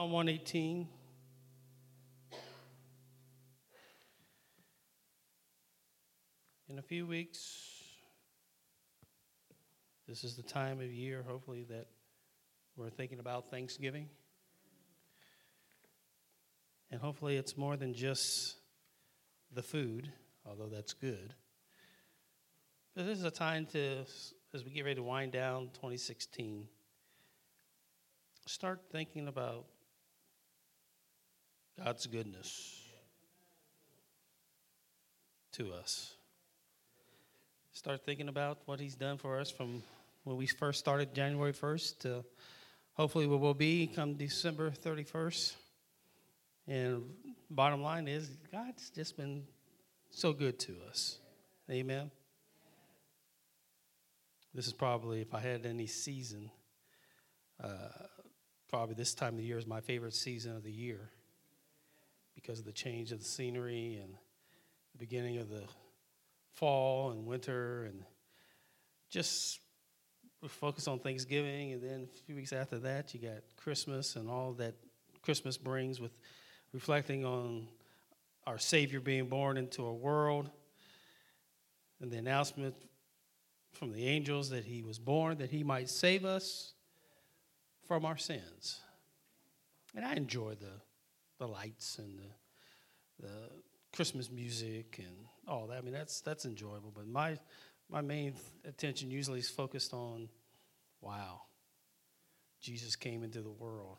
Psalm 118. In a few weeks, this is the time of year, hopefully, that we're thinking about Thanksgiving. And hopefully, it's more than just the food, although that's good. But this is a time to, as we get ready to wind down 2016, start thinking about God's goodness to us. Start thinking about what He's done for us from when we first started January 1st to hopefully where we'll be come December 31st. And bottom line is, God's just been so good to us. Amen. This is probably, if I had any season, uh, probably this time of year is my favorite season of the year because of the change of the scenery and the beginning of the fall and winter and just focus on Thanksgiving and then a few weeks after that you got Christmas and all that Christmas brings with reflecting on our Savior being born into a world and the announcement from the angels that he was born that he might save us from our sins. And I enjoy the, the lights and the, the Christmas music and all that. I mean, that's, that's enjoyable. But my, my main attention usually is focused on wow, Jesus came into the world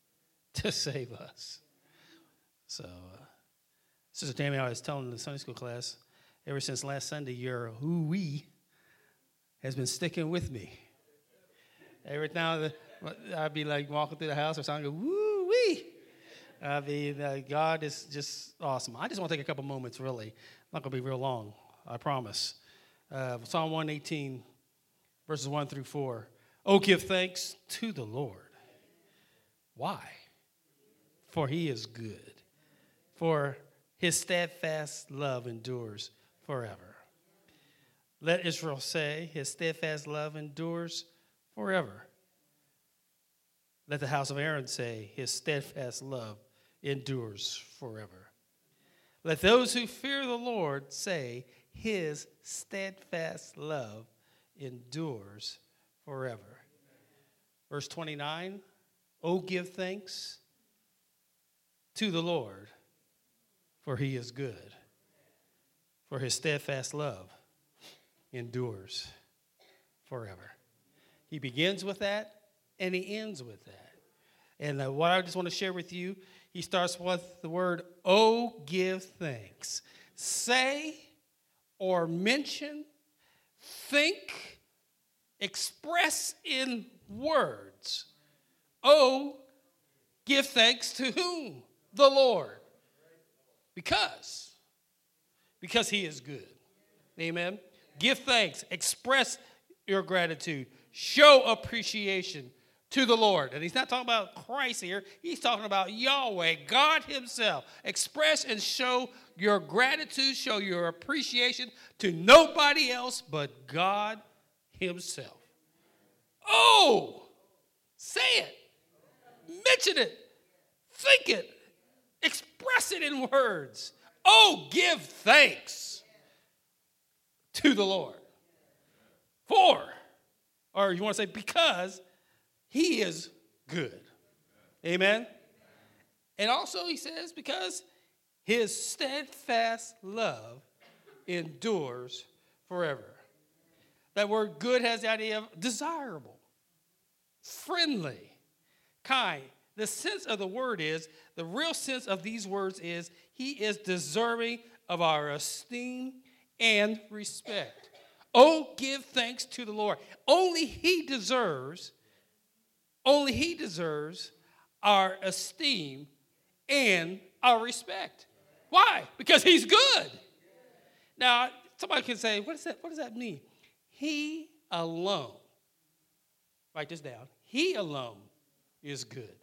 to save us. So, uh, Sister Tammy, I was telling the Sunday school class, ever since last Sunday, your who we has been sticking with me. Every now I'd be like walking through the house or something, go, woo. Mean, uh, God is just awesome. I just want to take a couple moments, really. Not going to be real long, I promise. Uh, Psalm 118, verses 1 through 4. Oh, give thanks to the Lord. Why? For he is good, for his steadfast love endures forever. Let Israel say, His steadfast love endures forever. Let the house of Aaron say, His steadfast love endures forever. Let those who fear the Lord say, His steadfast love endures forever. Verse 29 Oh, give thanks to the Lord, for He is good, for His steadfast love endures forever. He begins with that and he ends with that. And uh, what I just want to share with you, he starts with the word, oh, give thanks. Say or mention, think, express in words. Oh, give thanks to whom? The Lord. Because. Because he is good. Amen. Give thanks, express your gratitude, show appreciation to the Lord. And he's not talking about Christ here, he's talking about Yahweh, God Himself. Express and show your gratitude, show your appreciation to nobody else but God Himself. Oh, say it, mention it, think it, express it in words. Oh, give thanks to the Lord. For, or you want to say because, he is good. Amen? And also, he says, because his steadfast love endures forever. That word good has the idea of desirable, friendly, kind. The sense of the word is, the real sense of these words is, he is deserving of our esteem and respect. Oh, give thanks to the Lord. Only He deserves, only He deserves our esteem and our respect. Why? Because He's good. Now, somebody can say, what, is that, what does that mean? He alone, write this down, He alone is good.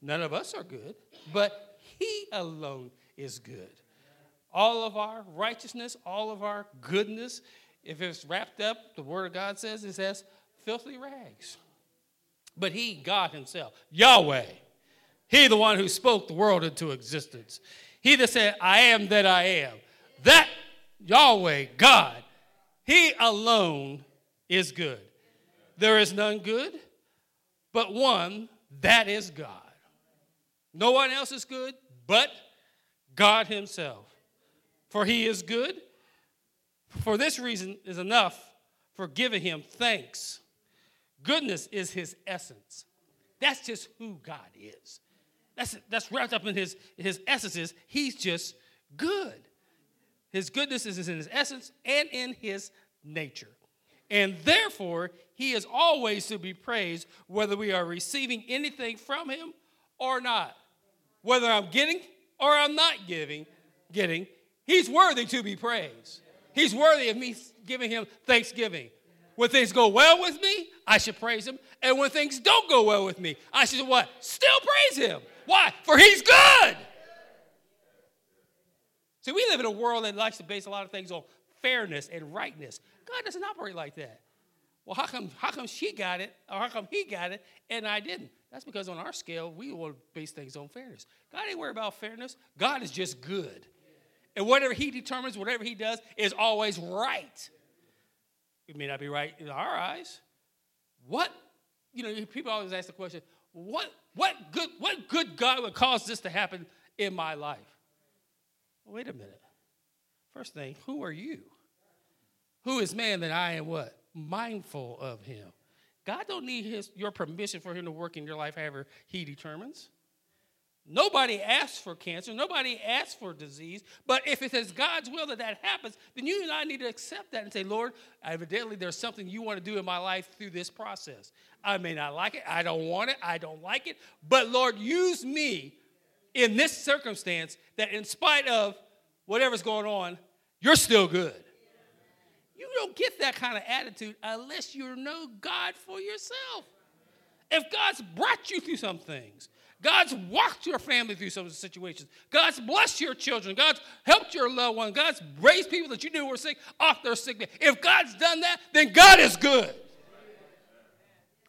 None of us are good, but He alone is good all of our righteousness, all of our goodness, if it's wrapped up, the Word of God says it says filthy rags. But He, God Himself, Yahweh, He, the one who spoke the world into existence. He that said, I am that I am. That Yahweh, God, He alone is good. There is none good but one, that is God. No one else is good but God Himself. For He is good. For this reason is enough for giving Him thanks. Goodness is His essence. That's just who God is. That's, that's wrapped up in his, his essences. He's just good. His goodness is in his essence and in his nature. And therefore, he is always to be praised, whether we are receiving anything from him or not. Whether I'm getting or I'm not giving, getting, he's worthy to be praised. He's worthy of me giving him thanksgiving. When things go well with me, I should praise him. And when things don't go well with me, I should what? Still praise him. Why? For he's good. See, we live in a world that likes to base a lot of things on fairness and rightness. God doesn't operate like that. Well, how come, how come she got it, or how come he got it, and I didn't? That's because on our scale, we want to base things on fairness. God ain't worried about fairness. God is just good. And whatever he determines, whatever he does, is always right. It may not be right in our eyes. What, you know, people always ask the question, what, what, good, what good God would cause this to happen in my life? Well, wait a minute. First thing, who are you? Who is man that I am what? Mindful of him. God don't need his, your permission for him to work in your life however he determines. Nobody asks for cancer. Nobody asks for disease. But if it is God's will that that happens, then you and I need to accept that and say, Lord, evidently there's something you want to do in my life through this process. I may not like it. I don't want it. I don't like it. But Lord, use me in this circumstance that in spite of whatever's going on, you're still good. You don't get that kind of attitude unless you know God for yourself. If God's brought you through some things, God's walked your family through some of the situations. God's blessed your children. God's helped your loved one. God's raised people that you knew were sick off their sick bed. If God's done that, then God is good.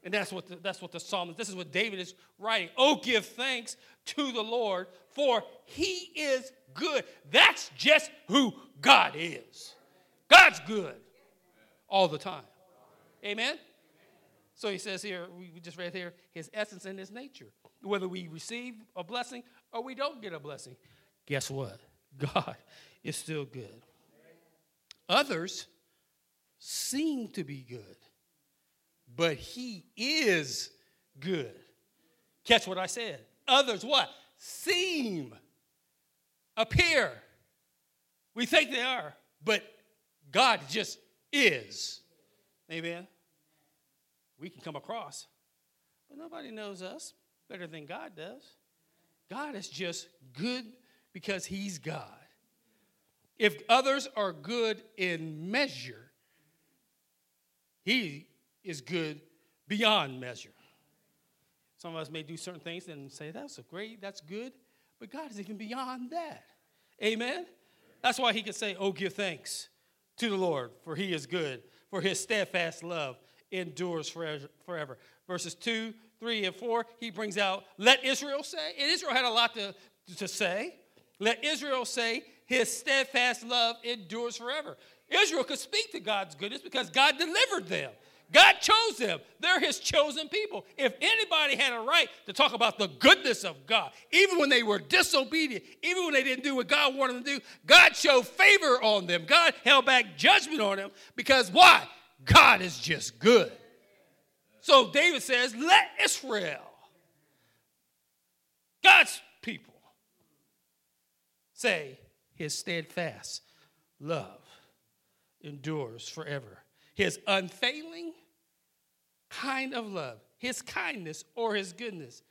And that's what the, that's what the psalmist, this is what David is writing. Oh, give thanks to the Lord, for he is good. That's just who God is. God's good all the time. Amen? So he says here, we just read here, his essence and his nature whether we receive a blessing or we don't get a blessing, guess what? God is still good. Others seem to be good, but He is good. Catch what I said. Others what? Seem, appear. We think they are, but God just is. Amen. We can come across, but nobody knows us better than God does. God is just good because He's God. If others are good in measure, He is good beyond measure. Some of us may do certain things and say, that's a great, that's good, but God is even beyond that. Amen? That's why He can say, Oh, give thanks to the Lord, for He is good, for His steadfast love endures forever. Verses 2 3 and 4, he brings out, let Israel say. And Israel had a lot to, to say. Let Israel say, his steadfast love endures forever. Israel could speak to God's goodness because God delivered them. God chose them. They're his chosen people. If anybody had a right to talk about the goodness of God, even when they were disobedient, even when they didn't do what God wanted them to do, God showed favor on them. God held back judgment on them because why? God is just good. So David says, Let Israel, God's people, say, His steadfast love endures forever. His unfailing kind of love, His kindness or His goodness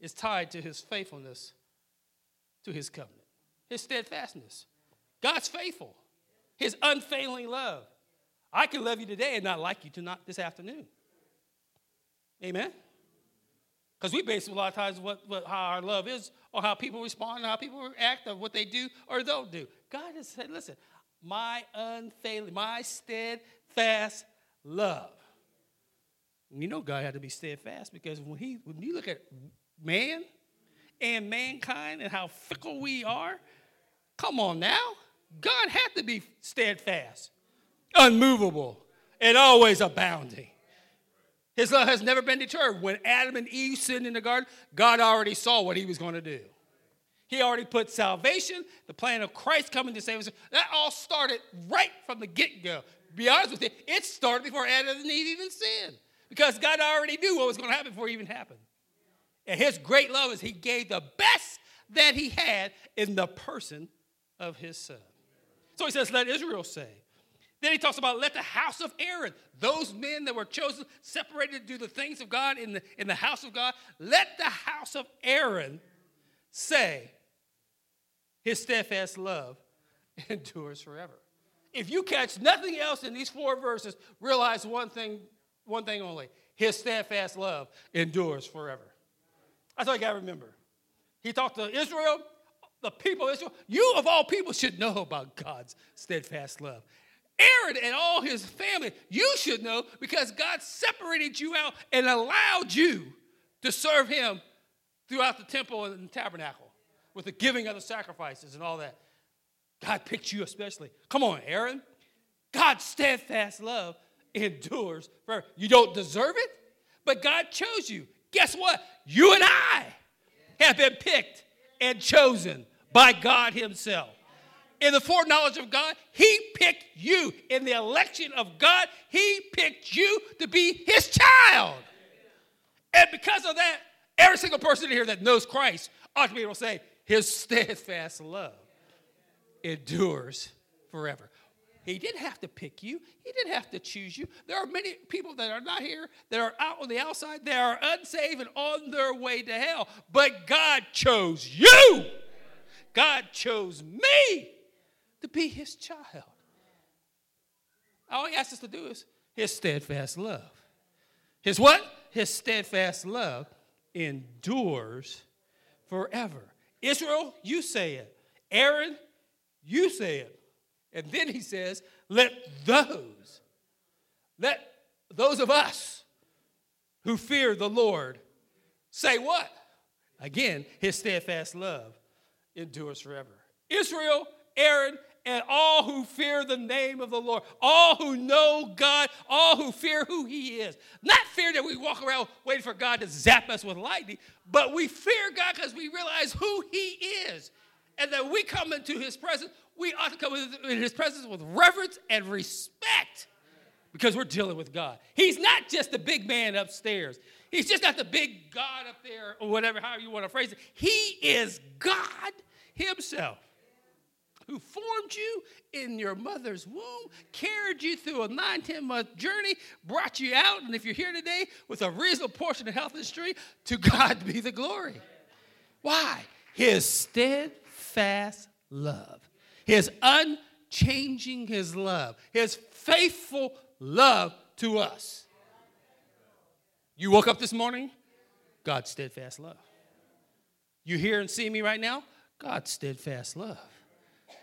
is tied to His faithfulness to His covenant, His steadfastness. God's faithful, His unfailing love. I can love you today and not like you to not this afternoon. Amen? Because we base a lot of times what, what, how our love is or how people respond, how people act, or what they do or don't do. God has said, listen, my unfailing, my steadfast love. You know God had to be steadfast because when he when you look at man, and mankind and how fickle we are? Come on now. God had to be steadfast, unmovable, and always abounding. His love has never been deterred. When Adam and Eve sinned in the garden, God already saw what he was going to do. He already put salvation, the plan of Christ coming to save us. That all started right from the get go. Be honest with you, it started before Adam and Eve even sinned because God already knew what was going to happen before it even happened. And his great love is he gave the best that he had in the person of his son. So he says, Let Israel say. Then he talks about let the house of Aaron, those men that were chosen, separated to do the things of God in the, in the house of God, let the house of Aaron say, his steadfast love endures forever. If you catch nothing else in these four verses, realize one thing, one thing only. His steadfast love endures forever. That's all you gotta remember. He talked to Israel, the people of Israel. You of all people should know about God's steadfast love. Aaron and all his family, you should know because God separated you out and allowed you to serve him throughout the temple and the tabernacle with the giving of the sacrifices and all that. God picked you especially. Come on, Aaron. God's steadfast love endures forever. You don't deserve it, but God chose you. Guess what? You and I have been picked and chosen by God Himself. In the foreknowledge of God, He picked you. In the election of God, He picked you to be His child. And because of that, every single person here that knows Christ ought to be able to say, His steadfast love endures forever. He didn't have to pick you. He didn't have to choose you. There are many people that are not here, that are out on the outside, that are unsaved and on their way to hell. But God chose you. God chose me to be his child. All he asks us to do is his steadfast love. His what? His steadfast love endures forever. Israel, you say it. Aaron, you say it. And then he says, let those, let those of us who fear the Lord say what? Again, his steadfast love endures forever. Israel, Aaron, and all who fear the name of the Lord, all who know God, all who fear who He is. Not fear that we walk around waiting for God to zap us with lightning, but we fear God because we realize who He is. And that we come into His presence, we ought to come in His presence with reverence and respect because we're dealing with God. He's not just the big man upstairs. He's just not the big God up there, or whatever, however you want to phrase it. He is God Himself who formed you in your mother's womb, carried you through a nine, 10 month journey, brought you out, and if you're here today with a reasonable portion of health and strength, to God be the glory. Why? His steadfast love, his unchanging his love, his faithful love to us. You woke up this morning, God's steadfast love. You hear and see me right now, God's steadfast love.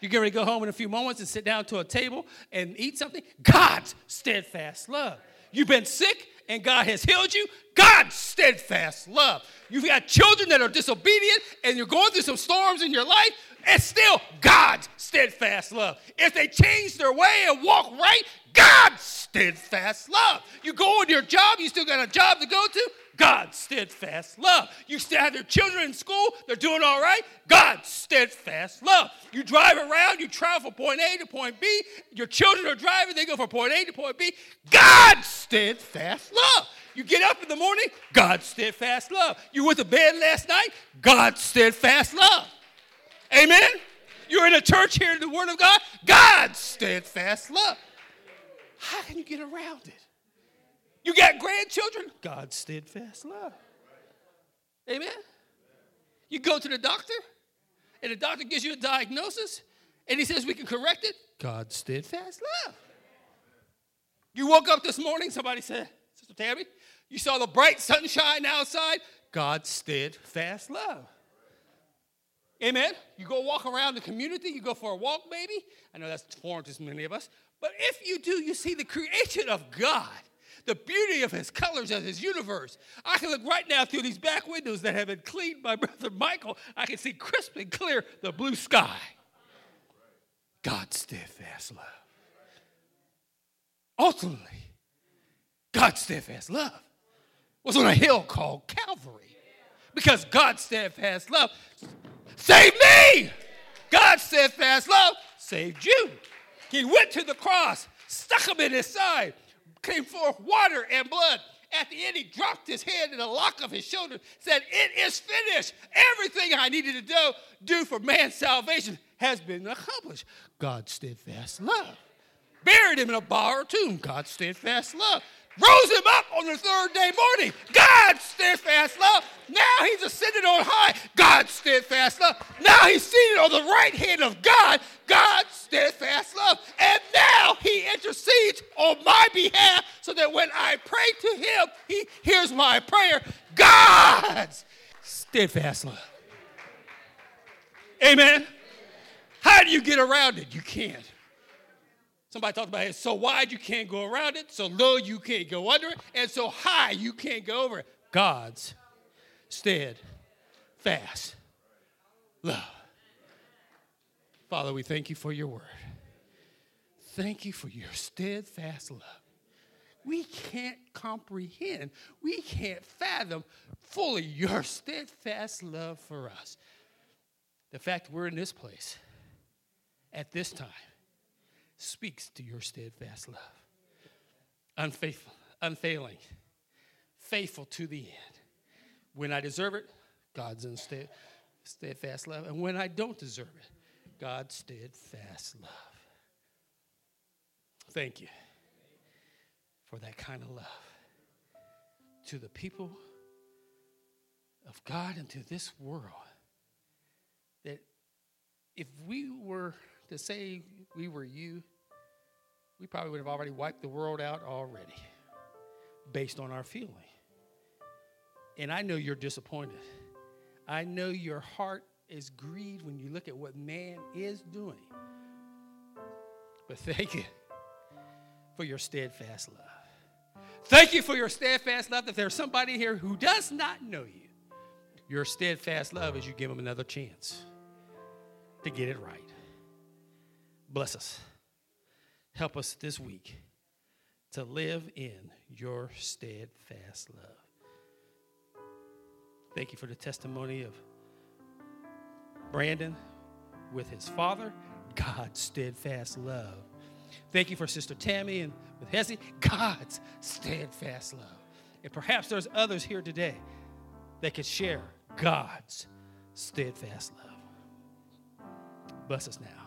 You're going to go home in a few moments and sit down to a table and eat something. God's steadfast love. You've been sick and God has healed you. God's steadfast love. You've got children that are disobedient and you're going through some storms in your life. It's still God's steadfast love. If they change their way and walk right, God's steadfast love. You go on your job, you still got a job to go to. God's steadfast love. You still have your children in school, they're doing all right. God's steadfast love. You drive around, you travel from point A to point B. Your children are driving, they go from point A to point B. God's steadfast love. You get up in the morning, God's steadfast love. You went to bed last night, God's steadfast love. Amen? You're in a church hearing the word of God, God's steadfast love. How can you get around it? You got grandchildren? God's steadfast love. Amen. You go to the doctor, and the doctor gives you a diagnosis, and he says we can correct it. God's steadfast love. You woke up this morning, somebody said, Sister Tammy, you saw the bright sunshine outside. God's steadfast love. Amen. You go walk around the community, you go for a walk, maybe. I know that's foreign to many of us. But if you do, you see the creation of God the beauty of his colors of his universe. I can look right now through these back windows that have been cleaned by Brother Michael. I can see crisp and clear the blue sky. God's steadfast love. Ultimately, God's steadfast love was on a hill called Calvary because God's steadfast love saved me. God's steadfast love saved you. He went to the cross, stuck him in his side, came forth water and blood. At the end, he dropped his head in the lock of his shoulder, said, It is finished. Everything I needed to do, do for man's salvation has been accomplished. God's steadfast love. Buried him in a bar or tomb. God's steadfast love rose him up on the third day morning. God's steadfast love. Now he's ascended on high. God's steadfast love. Now he's seated on the right hand of God. God's steadfast love. And now he intercedes on my behalf so that when I pray to him, he hears my prayer. God's steadfast love. Amen. How do you get around it? You can't. Somebody talked about it. So wide you can't go around it, so low you can't go under it, and so high you can't go over it. God's steadfast love. Father, we thank you for your word. Thank you for your steadfast love. We can't comprehend, we can't fathom fully your steadfast love for us. The fact we're in this place at this time speaks to your steadfast love. Unfaithful, unfailing, faithful to the end. When I deserve it, God's steadfast love. And when I don't deserve it, God's steadfast love. Thank you for that kind of love to the people of God and to this world. That if we were to say we were you, we probably would have already wiped the world out already based on our feeling. And I know you're disappointed. I know your heart is grieved when you look at what man is doing. But thank you for your steadfast love. Thank you for your steadfast love. If there's somebody here who does not know you, your steadfast love is you give them another chance to get it right. Bless us. Help us this week to live in your steadfast love. Thank you for the testimony of Brandon with his father, God's steadfast love. Thank you for Sister Tammy and with Hesse, God's steadfast love. And perhaps there's others here today that could share God's steadfast love. Bless us now.